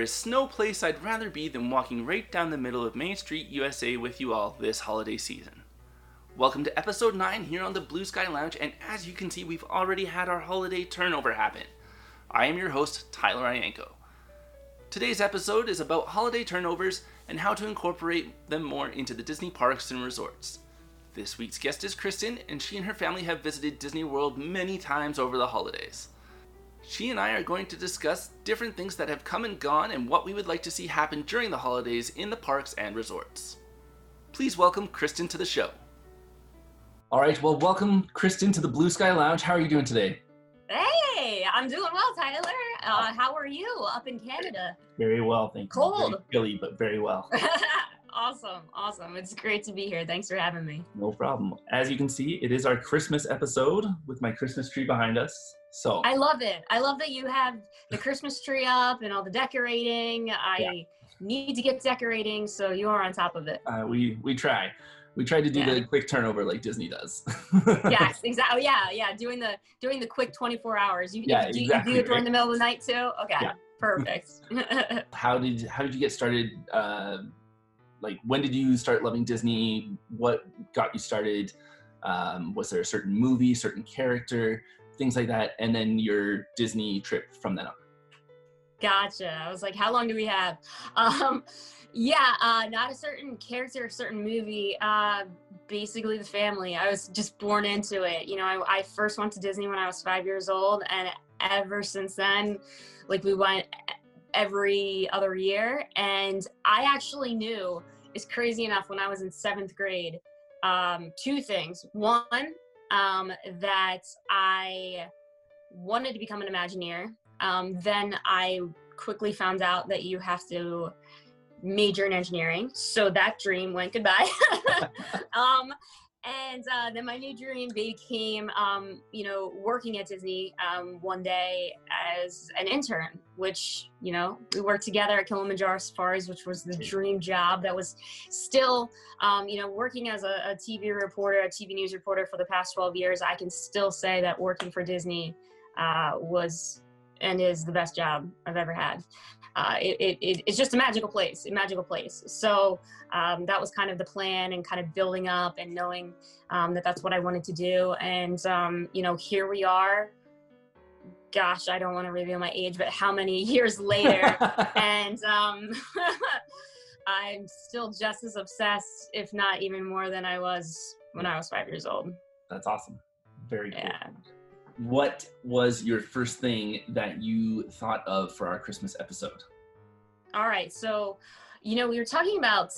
there is no place I'd rather be than walking right down the middle of Main Street, USA with you all this holiday season. Welcome to episode 9 here on the Blue Sky Lounge, and as you can see, we've already had our holiday turnover happen. I am your host, Tyler Iantkow. Today's episode is about holiday turnovers and how to incorporate them more into the Disney parks and resorts. This week's guest is Kristin, and she and her family have visited Disney World many times over the holidays. She and I are going to discuss different things that have come and gone and what we would like to see happen during the holidays in the parks and resorts. Please welcome Kristin to the show. All right, well, welcome Kristin to the Blue Sky Lounge. How are you doing today? Hey, I'm doing well, Tyler. Uh, how are you up in Canada? Very well, thank you. Cold. Very chilly, but very well. awesome, awesome. It's great to be here. Thanks for having me. No problem. As you can see, it is our Christmas episode with my Christmas tree behind us. So I love it. I love that you have the Christmas tree up and all the decorating. I yeah. need to get decorating, so you are on top of it. Uh, we we try. We try to do yeah. the quick turnover like Disney does. yes, exactly. Oh, yeah, yeah. Doing the doing the quick 24 hours. You, yeah, do, exactly, you do it during the middle of the night too. Okay, yeah. perfect. how did how did you get started? Uh, like when did you start loving Disney? What got you started? Um, was there a certain movie, certain character? Things like that, and then your Disney trip from then on. Gotcha. I was like, how long do we have? Um, yeah, uh, not a certain character, a certain movie. Uh, basically, the family. I was just born into it. You know, I, I first went to Disney when I was five years old, and ever since then, like we went every other year. And I actually knew, it's crazy enough, when I was in seventh grade, um, two things. One, um, that I wanted to become an Imagineer. Um, then I quickly found out that you have to major in engineering. So that dream went goodbye. um, and uh, then my new dream became, um, you know, working at Disney um, one day as an intern, which, you know, we worked together at Kilimanjaro Safaris, which was the dream job that was still, um, you know, working as a, a, TV reporter, a TV news reporter for the past 12 years. I can still say that working for Disney uh, was and is the best job I've ever had uh, it, it, it's just a magical place, a magical place. So um, that was kind of the plan and kind of building up and knowing um, that that's what I wanted to do. And, um, you know, here we are. Gosh, I don't want to reveal my age, but how many years later? and um, I'm still just as obsessed, if not even more than I was when I was five years old. That's awesome. Very cool. Yeah what was your first thing that you thought of for our Christmas episode? All right. So, you know, we were talking about,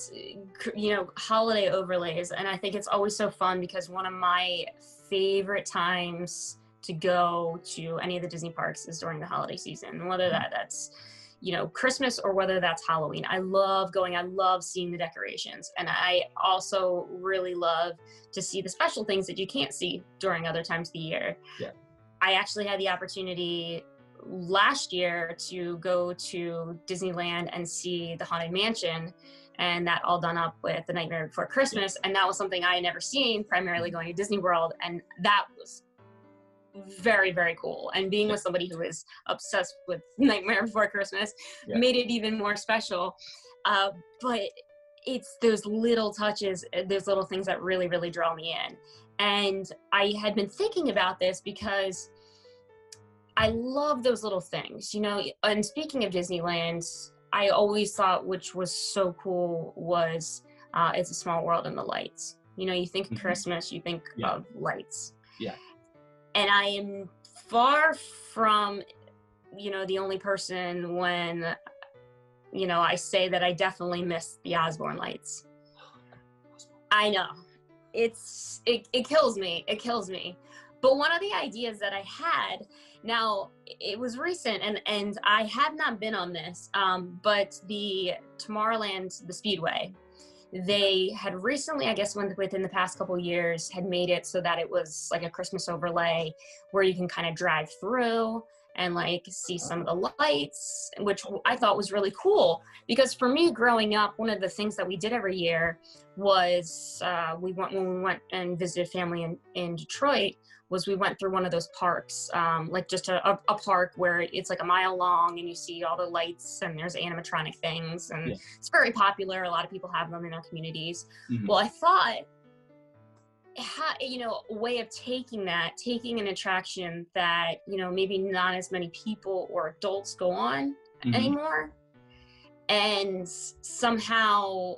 you know, holiday overlays, and I think it's always so fun because one of my favorite times to go to any of the Disney parks is during the holiday season, whether that that's you know christmas or whether that's halloween i love going i love seeing the decorations and i also really love to see the special things that you can't see during other times of the year yeah. I actually had the opportunity last year to go to Disneyland and see the Haunted Mansion and that all done up with the Nightmare Before Christmas. And that was something I had never seen, primarily going to Disney World. And that was very, very cool. And being with somebody who is obsessed with Nightmare Before Christmas yeah. made it even more special. Uh, but it's those little touches, those little things that really, really draw me in. And I had been thinking about this because I love those little things, you know. And speaking of Disneyland, I always thought which was so cool was uh, "It's a Small World" and the lights. You know, you think mm-hmm. Christmas, you think yeah. of lights. Yeah. And I am far from, you know, the only person when, you know, I say that I definitely miss the Osborne lights. I know, it's it, it kills me. It kills me. But one of the ideas that I had now, it was recent, and and I have not been on this, um, but the Tomorrowland, the Speedway, they had recently, I guess, within the past couple years, had made it so that it was like a Christmas overlay where you can kind of drive through and like see some of the lights, which I thought was really cool. Because for me, growing up, one of the things that we did every year was uh, we went when we went and visited family in, in Detroit was we went through one of those parks, um, like just a, a, a, park where it's like a mile long and you see all the lights and there's animatronic things and yeah. it's very popular. A lot of people have them in their communities. Mm-hmm. Well, I thought, you know, a way of taking that, taking an attraction that, you know, maybe not as many people or adults go on mm-hmm. anymore and somehow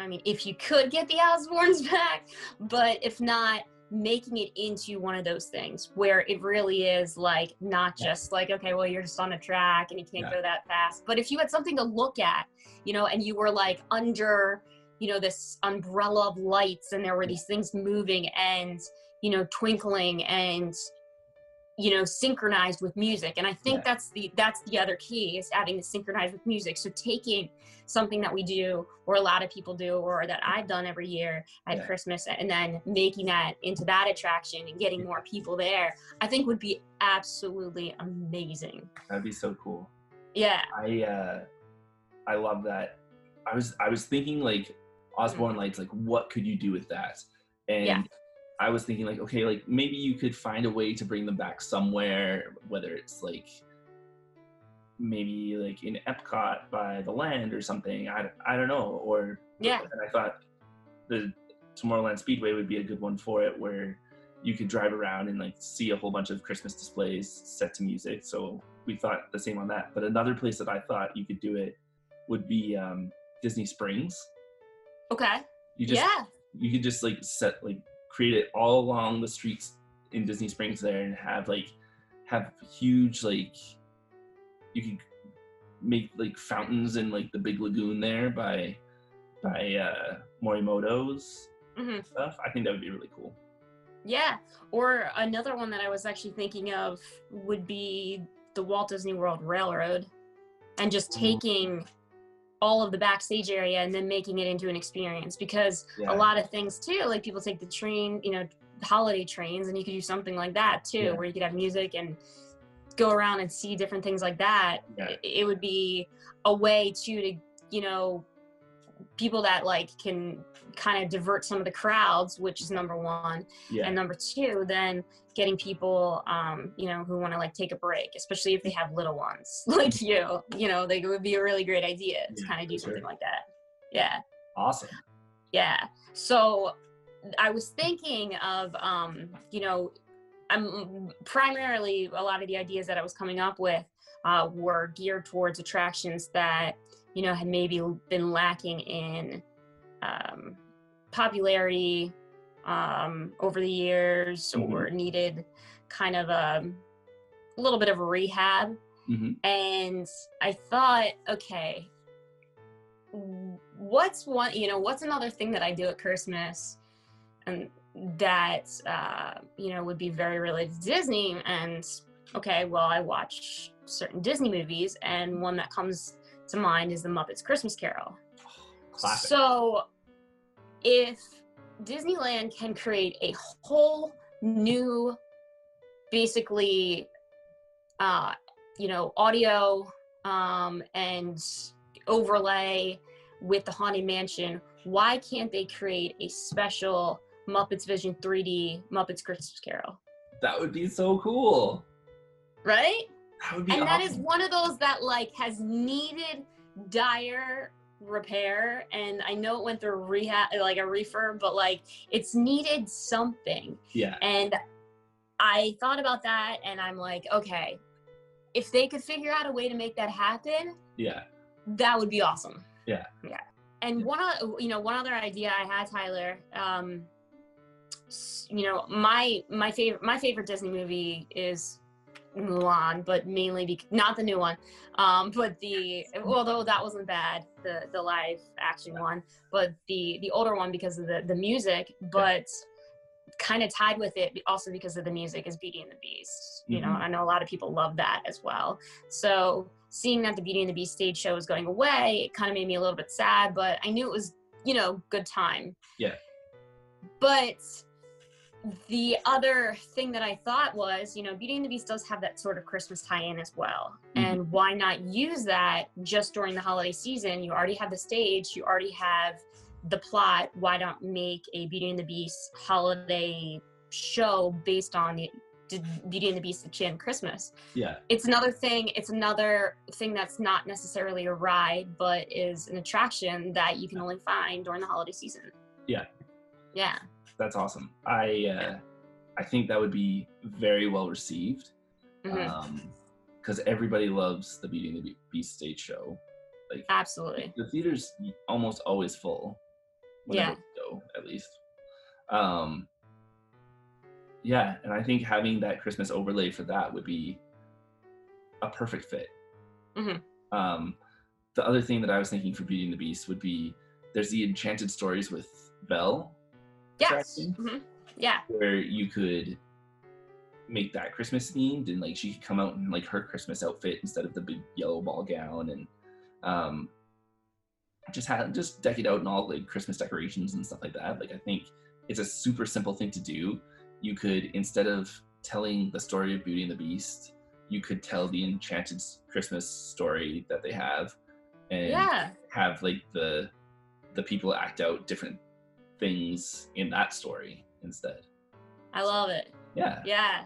I mean, if you could get the Osbornes back, but if not, making it into one of those things where it really is like not just like okay well you're just on a track and you can't yeah. go that fast but if you had something to look at you know and you were like under you know this umbrella of lights and there were these things moving and you know twinkling and you know synchronized with music. And i think yeah. that's the that's the other key is having to synchronize with music. So taking something that we do or a lot of people do or that i've done every year at yeah. christmas and then making that into that attraction and getting more people there i think would be absolutely amazing. That'd be so cool. Yeah. I uh i love that. I was i was thinking like osborne mm-hmm. lights like what could you do with that and yeah I was thinking like, okay, like maybe you could find a way to bring them back somewhere, whether it's like maybe like in Epcot by the land or something. I, I don't know. Or yeah. And I thought the Tomorrowland Speedway would be a good one for it, where you could drive around and like see a whole bunch of Christmas displays set to music. So we thought the same on that. But another place that I thought you could do it would be um, Disney Springs. Okay. You just yeah. you could just like set like create it all along the streets in Disney Springs there and have like have huge like you could make like fountains in like the big lagoon there by by uh Morimoto's mm-hmm. stuff. I think that would be really cool. Yeah. Or another one that I was actually thinking of would be the Walt Disney World Railroad and just taking all of the backstage area and then making it into an experience because yeah. a lot of things too like people take the train you know holiday trains and you could do something like that too yeah. where you could have music and go around and see different things like that yeah. it, it would be a way too to you know people that like can kind of divert some of the crowds which is number one. Yeah. and number two then getting people um, you know who want to like take a break especially if they have little ones like you you know they, it would be a really great idea to yeah, kind of do something sure. like that. Yeah. Awesome. Yeah. So i was thinking of um, you know i'm primarily a lot of the ideas that i was coming up with uh, were geared towards attractions that you know had maybe been lacking in um, popularity um, over the years mm-hmm. or needed kind of a, a, little bit of a rehab. Mm-hmm. And I thought, okay, what's one, you know, what's another thing that I do at Christmas and that, uh, you know, would be very related to Disney? And okay, well, I watch certain Disney movies, and one that comes to mind is The Muppets Christmas Carol. Classic. So if Disneyland can create a whole new, basically, uh, you know, audio um, and overlay with the Haunted Mansion, why can't they create a special Muppets Vision 3D Muppets Christmas Carol? That would be so cool. Right? That would be and awesome. that is one of those that like has needed dire repair and i know it went through rehab like a refurb but like it's needed something. Yeah. And i thought about that and i'm like okay if they could figure out a way to make that happen yeah. that would be awesome. Yeah. Yeah. And one of you know one other idea i had tyler um you know my my favorite my favorite disney movie is Mulan, but mainly because not the new one, um, but the although that wasn't bad, the the live action one, but the the older one because of the the music, but kind of tied with it also because of the music is Beauty and the Beast. You mm-hmm. know, I know a lot of people love that as well. So seeing that the Beauty and the Beast stage show was going away, it kind of made me a little bit sad, but I knew it was you know good time. Yeah. But the other thing that I thought was, you know, Beauty and the Beast does have that sort of Christmas tie-in as well. Mm-hmm. And why not use that just during the holiday season? You already have the stage, you already have the plot. Why not make a Beauty and the Beast holiday show based on the Beauty and the Beast Enchanted Christmas. Yeah. It's another thing. It's another thing that's not necessarily a ride, but is an attraction that you can only find during the holiday season. Yeah. Yeah. That's awesome. I uh, I think that would be very well received. Mhm. Um, because everybody loves the Beauty and the Beast stage show. Like Absolutely. the theater's almost always full. Yeah. go, at least. Um, yeah, and I think having that Christmas overlay for that would be a perfect fit. Mhm. Um, the other thing that I was thinking for Beauty and the Beast would be there's the Enchanted Stories with Belle, Yes. attraction. hmm Yeah. where you could make that Christmas themed and like she could come out in like her Christmas outfit instead of the big yellow ball gown and um just have just deck it out in all like Christmas decorations and stuff like that. Like I think it's a super simple thing to do. You could instead of telling the story of Beauty and the Beast, you could tell the enchanted Christmas story that they have and Yeah. have like the the people act out different things in that story instead. I love it. Yeah. Yeah.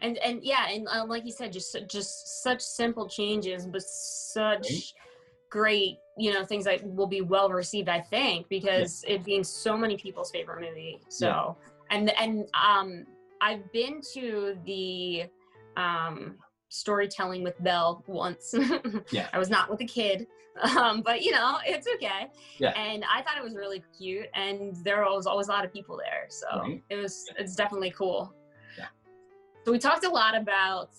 And and yeah, and uh, like you said, just just such simple changes, but such Right. great, you know, things that will be well received. I think because it being so many people's favorite movie. So and and um, I've been to the um storytelling with Belle once. Yeah. I was not with a kid, um, but you know, it's okay. Yeah. And I thought it was really cute, and there was always a lot of people there, so Right. it was it's definitely cool. Yeah. So we talked a lot about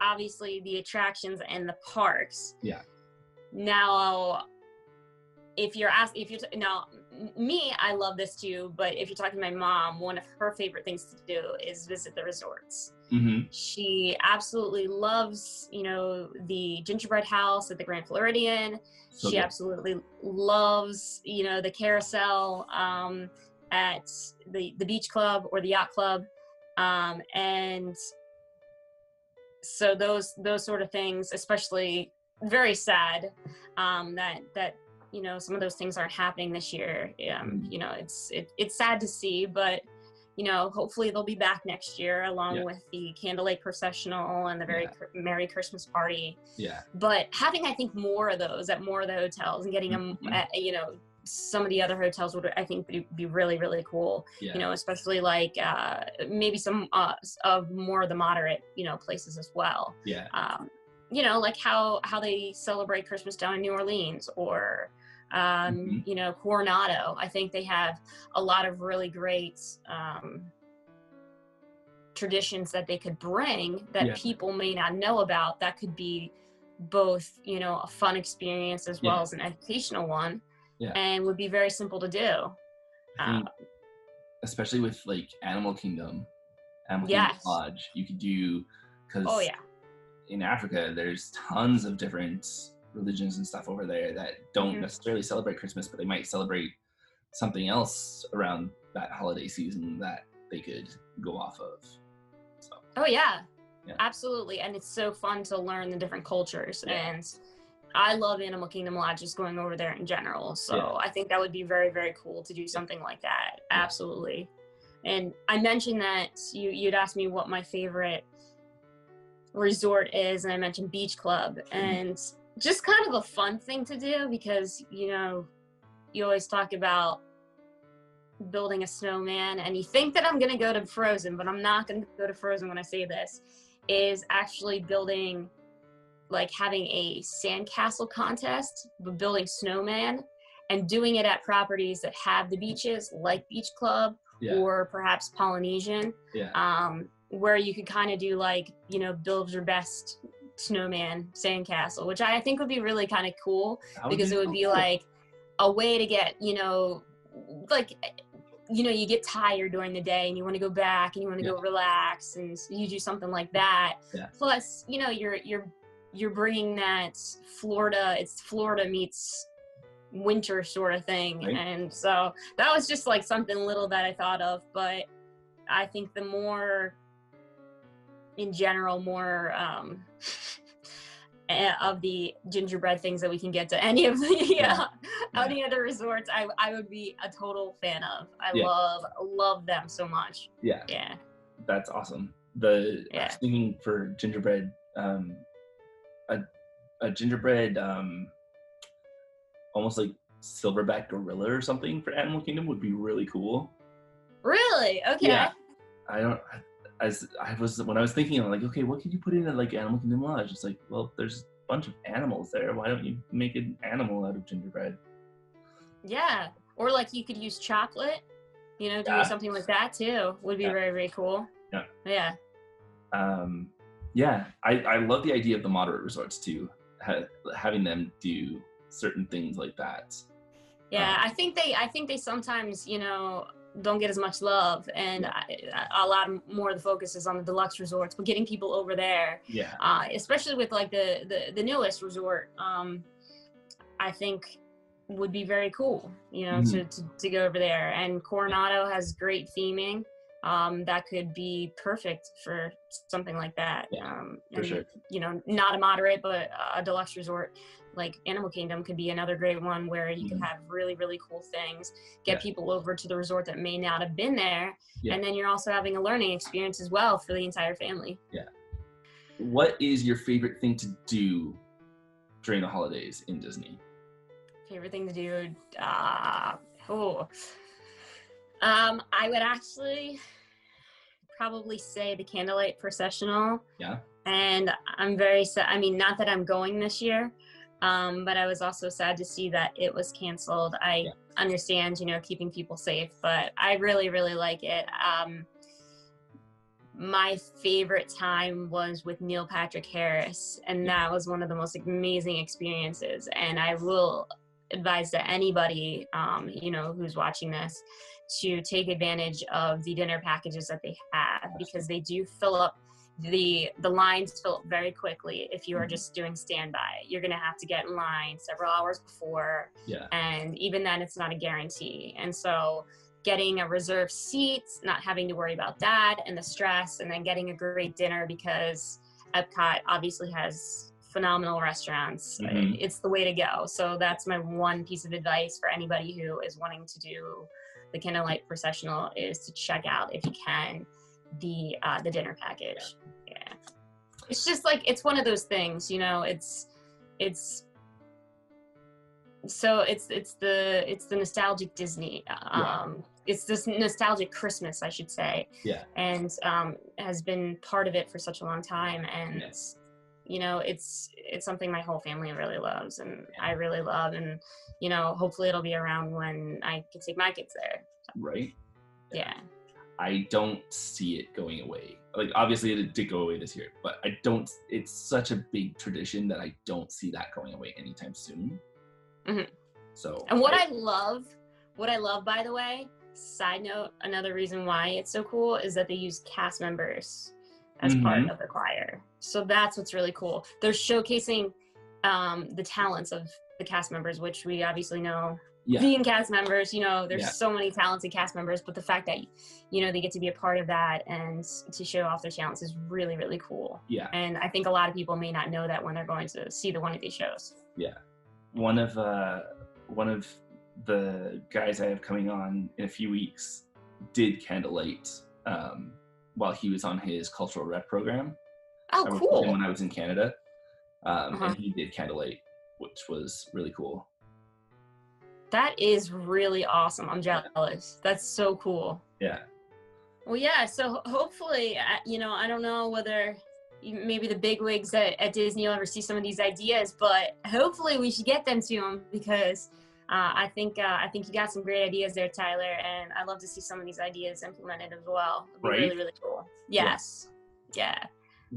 obviously the attractions and the parks. Yeah. Now, if you're asked, if you're t- now me, I love this too. But if you're talking to my mom, one of her favorite things to do is visit the resorts hmm she absolutely loves you know the gingerbread house at the grand floridian So she good. absolutely loves you know the carousel um, at the the beach club or the yacht club um, and so those those sort of things especially very sad um, that that you know some of those things aren't happening this year um, Mhm. you know it's it, it's sad to see but you know hopefully they'll be back next year along Yeah. with the candlelight processional and the very Yeah. Cr- merry christmas party Yeah. but having i think more of those at more of the hotels and getting them Mhm. at you know some of the other hotels would i think be, be really really cool Yeah. you know especially like uh, maybe some uh, of more of the moderate you know places as well yeah. um, you know like how how they celebrate christmas down in new orleans or um, Mhm. you know coronado i think they have a lot of really great um, traditions that they could bring that Yeah. people may not know about that could be both you know a fun experience as well Yeah. as an educational one Yeah. and would be very simple to do think, especially with like Animal Kingdom, Animal Yes. Kingdom Lodge, you could do because oh yeah in Africa there's tons of different religions and stuff over there that don't Mhm. necessarily celebrate Christmas, but they might celebrate something else around that holiday season that they could go off of. So Oh yeah. Yeah. Absolutely. And it's so fun to learn the different cultures Yeah. and I love Animal Kingdom Lodge just going over there in general. So Yeah. I think that would be very, very cool to do something like that. Absolutely. And I mentioned that you you'd asked me what my favorite resort is, and I mentioned Beach Club. And just kind of a fun thing to do because, you know, you always talk about building a snowman and you think that I'm going to go to Frozen, but I'm not going to go to Frozen when I say this, is actually building like having a sandcastle contest, but building snowman and doing it at properties that have the beaches like Beach Club yeah, or perhaps Polynesian, yeah, um, where you could kind of do like, you know, build your best snowman sandcastle, which I think would be really kind of cool because it would so be like a way to get you know like you know you get tired during the day and you want to go back and you want to go relax and you do something like that Yeah. plus you know you're you're you're bringing that florida it's florida meets winter sort of thing Right. and so that was just like something little that i thought of but i think the more in general more um uh, of the gingerbread things that we can get to any of the Yeah. uh, any other resorts, I I would be a total fan of. I Yeah. love love them so much. Yeah, Yeah. that's awesome. The Yeah. was thinking for gingerbread, um, a a gingerbread, um, almost like silverback gorilla or something for Animal Kingdom would be really cool. Really? Okay. Yeah. I don't. As I was when I was thinking, I'm like, okay, what can you put in at like Animal Kingdom Lodge? It's like, well, there's a bunch of animals there. Why don't you make an animal out of gingerbread? Yeah. Or like you could use chocolate, you know, doing Yeah. something like that too would be Yeah. very, very cool. Yeah. Yeah. Um, yeah, I I love the idea of the moderate resorts too, ha- having them do certain things like that. Yeah. Um, I think they, I think they sometimes, you know, don't get as much love and I, a lot more of the focus is on the deluxe resorts, but getting people over there, Yeah, uh, especially with like the, the, the newest resort, um, I think would be very cool, you know, to, to, to go over there. And Coronado has great theming. Um, that could be perfect for something like that. Yeah, um, for and, sure. You know, not a moderate, but a deluxe resort like Animal Kingdom could be another great one where you can Mhm. have really, really cool things, get Yeah. people over to the resort that may not have been there. Yeah. And then you're also having a learning experience as well for the entire family. Yeah. What is your favorite thing to do during the holidays in Disney? favorite thing to do uh oh um i would actually probably say the candlelight processional Yeah. and i'm very sad i mean not that i'm going this year um but i was also sad to see that it was canceled i Yeah. understand you know keeping people safe but i really really like it um my favorite time was with Neil Patrick Harris, and that was one of the most amazing experiences. And I will advise to anybody, um, you know, who's watching this, to take advantage of the dinner packages that they have because they do fill up the the lines fill up very quickly if you are Mhm. just doing standby. You're going to have to get in line several hours before Yeah, and even then it's not a guarantee. And so getting a reserved seat not having to worry about that and the stress and then getting a great dinner because epcot obviously has phenomenal restaurants. Mhm. it's the way to go. So that's my one piece of advice for anybody who is wanting to do the candlelight processional is to check out if you can the uh, the dinner package. Yeah. It's just like it's one of those things you know it's it's so it's it's the it's the nostalgic disney um it's this nostalgic christmas i should say. Yeah. and um has been part of it for such a long time. And Yeah. You know it's it's something my whole family really loves and i really love and you know hopefully it'll be around when i can take my kids there right. yeah I don't see it going away. Like obviously it did go away this year, but I don't. It's such a big tradition that I don't see that going away anytime soon. Mhm. So And what I love, what I love, by the way, side note, another reason why it's so cool is that they use cast members as part Mhm. of the choir. So that's what's really cool. They're showcasing um, the talents of the cast members, which we obviously know Yeah. being cast members, you know, there's Yeah. so many talented cast members, but the fact that, you know, they get to be a part of that and to show off their talents is really, really cool. yeah, And I think a lot of people may not know that when they're going to see the one of these shows. Yeah. One of uh, one of the guys I have coming on in a few weeks did candlelight um, while he was on his cultural rep program. Oh, I worked cool. when I was in Canada, um, Uh-huh. and he did candlelight, which was really cool. That is really awesome. I'm jealous. That's so cool. Yeah, Well, yeah. So hopefully, you know, I don't know whether maybe the big wigs at, at Disney will ever see some of these ideas, but hopefully we should get them to them because uh, I think uh, I think you got some great ideas there, Tyler, and I'd love to see some of these ideas implemented as well. Right? really, really cool. Yes. Yeah.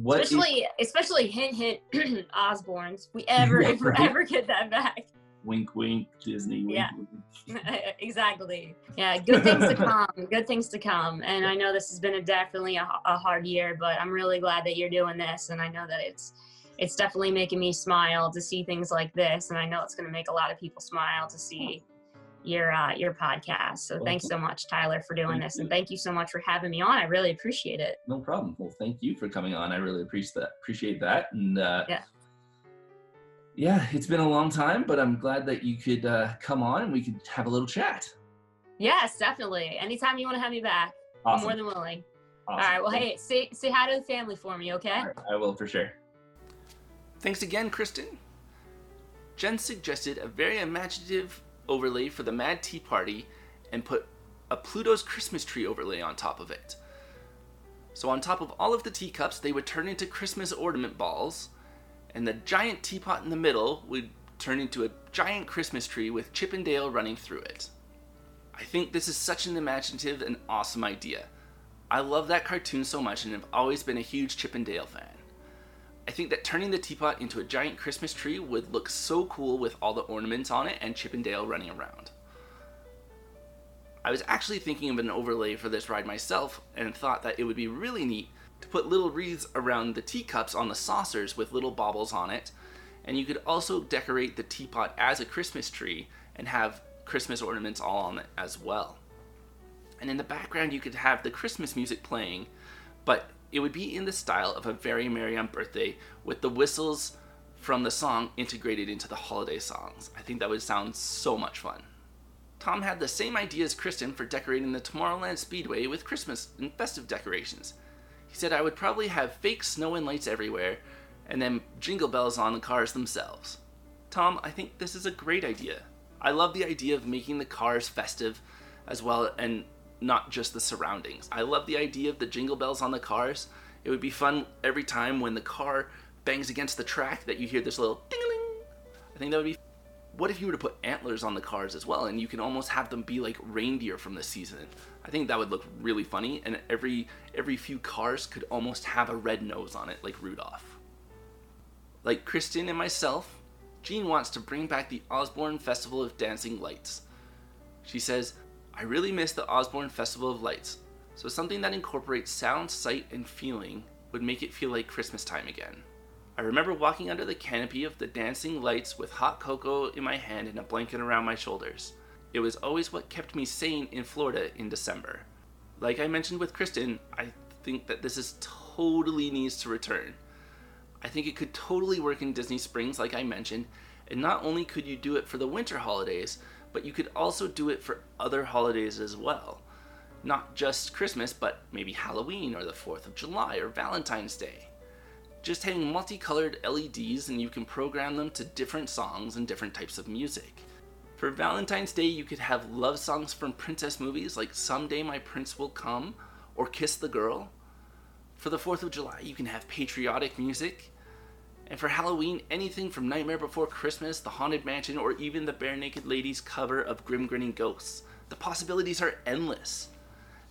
What is- especially, especially hint, hint, Osborne's. We ever, Yeah, if we right. ever get that back. wink, wink, Disney. Wink, Yeah. wink. exactly. Yeah, good things to come. Good things to come. And I know this has been a definitely a, a hard year, but I'm really glad that you're doing this, and I know that it's it's definitely making me smile to see things like this, and I know it's going to make a lot of people smile to see your uh, your podcast. So Well, thanks so much, Tyler, for doing this, you. and thank you so much for having me on. I really appreciate it. No problem. Well, thank you for coming on. I really appreciate that. Appreciate that. And uh, Yeah. Yeah, it's been a long time, but I'm glad that you could uh, come on and we could have a little chat. Yes, definitely. Anytime you want to have me back, I'm more than willing. Awesome. All right. Well, hey, say say hi to the family for me, okay? Right, I will for sure. Thanks again, Kristin. Jen suggested a very imaginative overlay for the Mad Tea Party and put a Pluto's Christmas tree overlay on top of it. So, on top of all of the teacups, they would turn into Christmas ornament balls, and the giant teapot in the middle would turn into a giant Christmas tree with Chip and Dale running through it. I think this is such an imaginative and awesome idea. I love that cartoon so much and have always been a huge Chip and Dale fan. I think that turning the teapot into a giant Christmas tree would look so cool with all the ornaments on it and Chip and Dale running around. I was actually thinking of an overlay for this ride myself and thought that it would be really neat to put little wreaths around the teacups on the saucers with little baubles on it, and you could also decorate the teapot as a Christmas tree and have Christmas ornaments all on it as well. And in the background, you could have the Christmas music playing, but it would be in the style of a Very Merry Unbirthday with the whistles from the song integrated into the holiday songs. I think that would sound so much fun. Tom had the same idea as Kristin for decorating the Tomorrowland Speedway with Christmas and festive decorations. He said I would probably have fake snow and lights everywhere, and then jingle bells on the cars themselves. Tom, I think this is a great idea. I love the idea of making the cars festive as well and not just the surroundings. I love the idea of the jingle bells on the cars. It would be fun every time when the car bangs against the track that you hear this little ding I think that would be what if you were to put antlers on the cars as well and you can almost have them be like reindeer from the season i think that would look really funny and every every few cars could almost have a red nose on it like rudolph like kristin and myself jean wants to bring back the osborne festival of dancing lights she says i really miss the osborne festival of lights so something that incorporates sound sight and feeling would make it feel like christmas time again I remember walking under the canopy of the dancing lights with hot cocoa in my hand and a blanket around my shoulders. It was always what kept me sane in Florida in December. Like I mentioned with Kristin, I think that this is totally needs to return. I think it could totally work in Disney Springs, like I mentioned, and not only could you do it for the winter holidays, but you could also do it for other holidays as well. Not just Christmas, but maybe Halloween or the 4th of July or Valentine's Day just hang multicolored LEDs and you can program them to different songs and different types of music. For Valentine's Day, you could have love songs from princess movies like Someday My Prince Will Come or Kiss the Girl. For the 4th of July, you can have patriotic music. And for Halloween, anything from Nightmare Before Christmas, The Haunted Mansion, or even the Barenaked Ladies cover of Grim Grinning Ghosts. The possibilities are endless.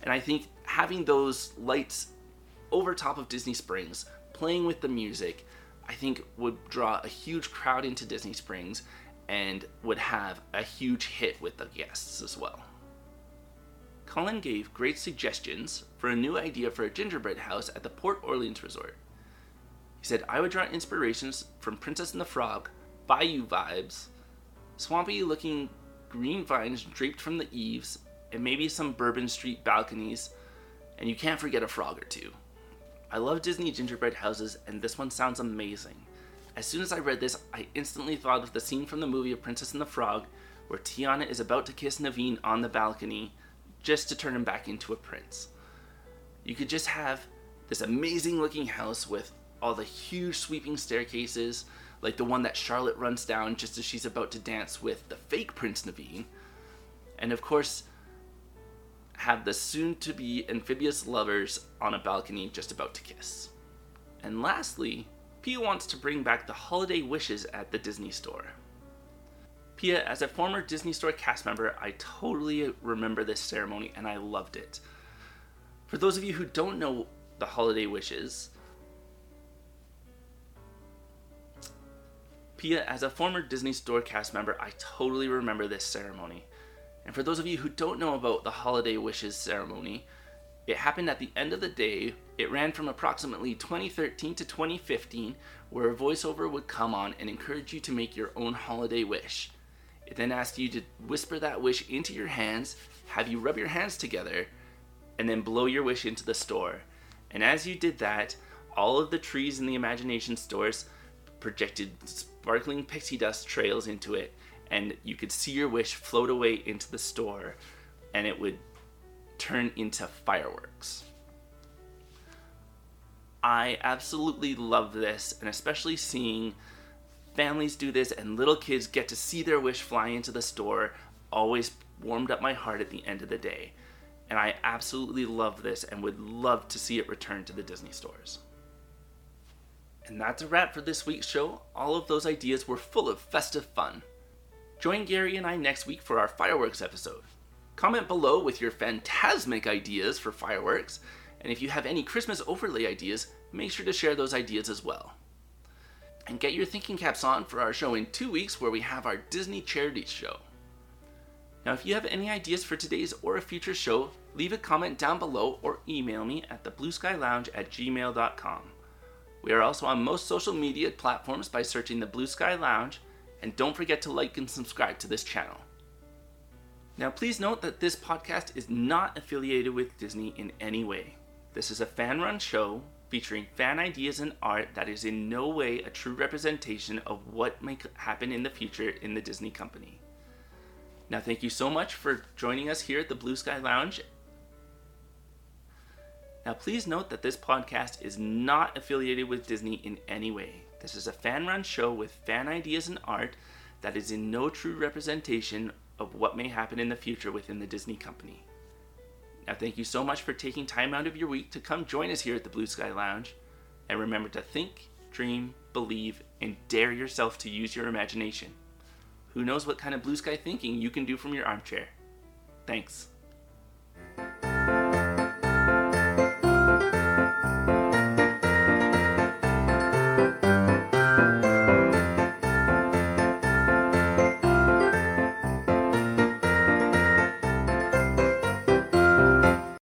And I think having those lights over top of Disney Springs playing with the music, I think would draw a huge crowd into Disney Springs and would have a huge hit with the guests as well. Colin gave great suggestions for a new idea for a gingerbread house at the Port Orleans Resort. He said, I would draw inspirations from Princess and the Frog, Bayou vibes, swampy looking green vines draped from the eaves, and maybe some Bourbon Street balconies, and you can't forget a frog or two. I love Disney gingerbread houses, and this one sounds amazing. As soon as I read this, I instantly thought of the scene from the movie of Princess and the Frog, where Tiana is about to kiss Naveen on the balcony just to turn him back into a prince. You could just have this amazing looking house with all the huge sweeping staircases, like the one that Charlotte runs down just as she's about to dance with the fake Prince Naveen. And of course, have the soon to be amphibious lovers on a balcony just about to kiss. And lastly, Pia wants to bring back the holiday wishes at the Disney store. Pia, as a former Disney Store cast member, I totally remember this ceremony and I loved it. For those of you who don't know the holiday wishes, Pia, as a former Disney Store cast member, I totally remember this ceremony. And for those of you who don't know about the Holiday Wishes ceremony, it happened at the end of the day. It ran from approximately 2013 to 2015, where a voiceover would come on and encourage you to make your own holiday wish. It then asked you to whisper that wish into your hands, have you rub your hands together, and then blow your wish into the store. And as you did that, all of the trees in the imagination stores projected sparkling pixie dust trails into it, and you could see your wish float away into the store, and it would turn into fireworks. I absolutely love this, and especially seeing families do this and little kids get to see their wish fly into the store always warmed up my heart at the end of the day. And I absolutely love this and would love to see it return to the Disney stores. And that's a wrap for this week's show. All of those ideas were full of festive fun. Join Gary and I next week for our fireworks episode. Comment below with your phantasmic ideas for fireworks, and if you have any Christmas overlay ideas, make sure to share those ideas as well. And get your thinking caps on for our show in two weeks where we have our Disney Charities show. Now, if you have any ideas for today's or a future show, leave a comment down below or email me at theblueskylounge at gmail.com. We are also on most social media platforms by searching the Blue Sky Lounge, and don't forget to like and subscribe to this channel. Now, please note that this podcast is not affiliated with Disney in any way. This is a fan run show featuring fan ideas and art that is in no way a true representation of what may happen in the future in the Disney company. Now, thank you so much for joining us here at the Blue Sky Lounge. Now, please note that this podcast is not affiliated with Disney in any way. This is a fan run show with fan ideas and art that is in no true representation of what may happen in the future within the Disney company. Now, thank you so much for taking time out of your week to come join us here at the Blue Sky Lounge. And remember to think, dream, believe, and dare yourself to use your imagination. Who knows what kind of blue sky thinking you can do from your armchair? Thanks.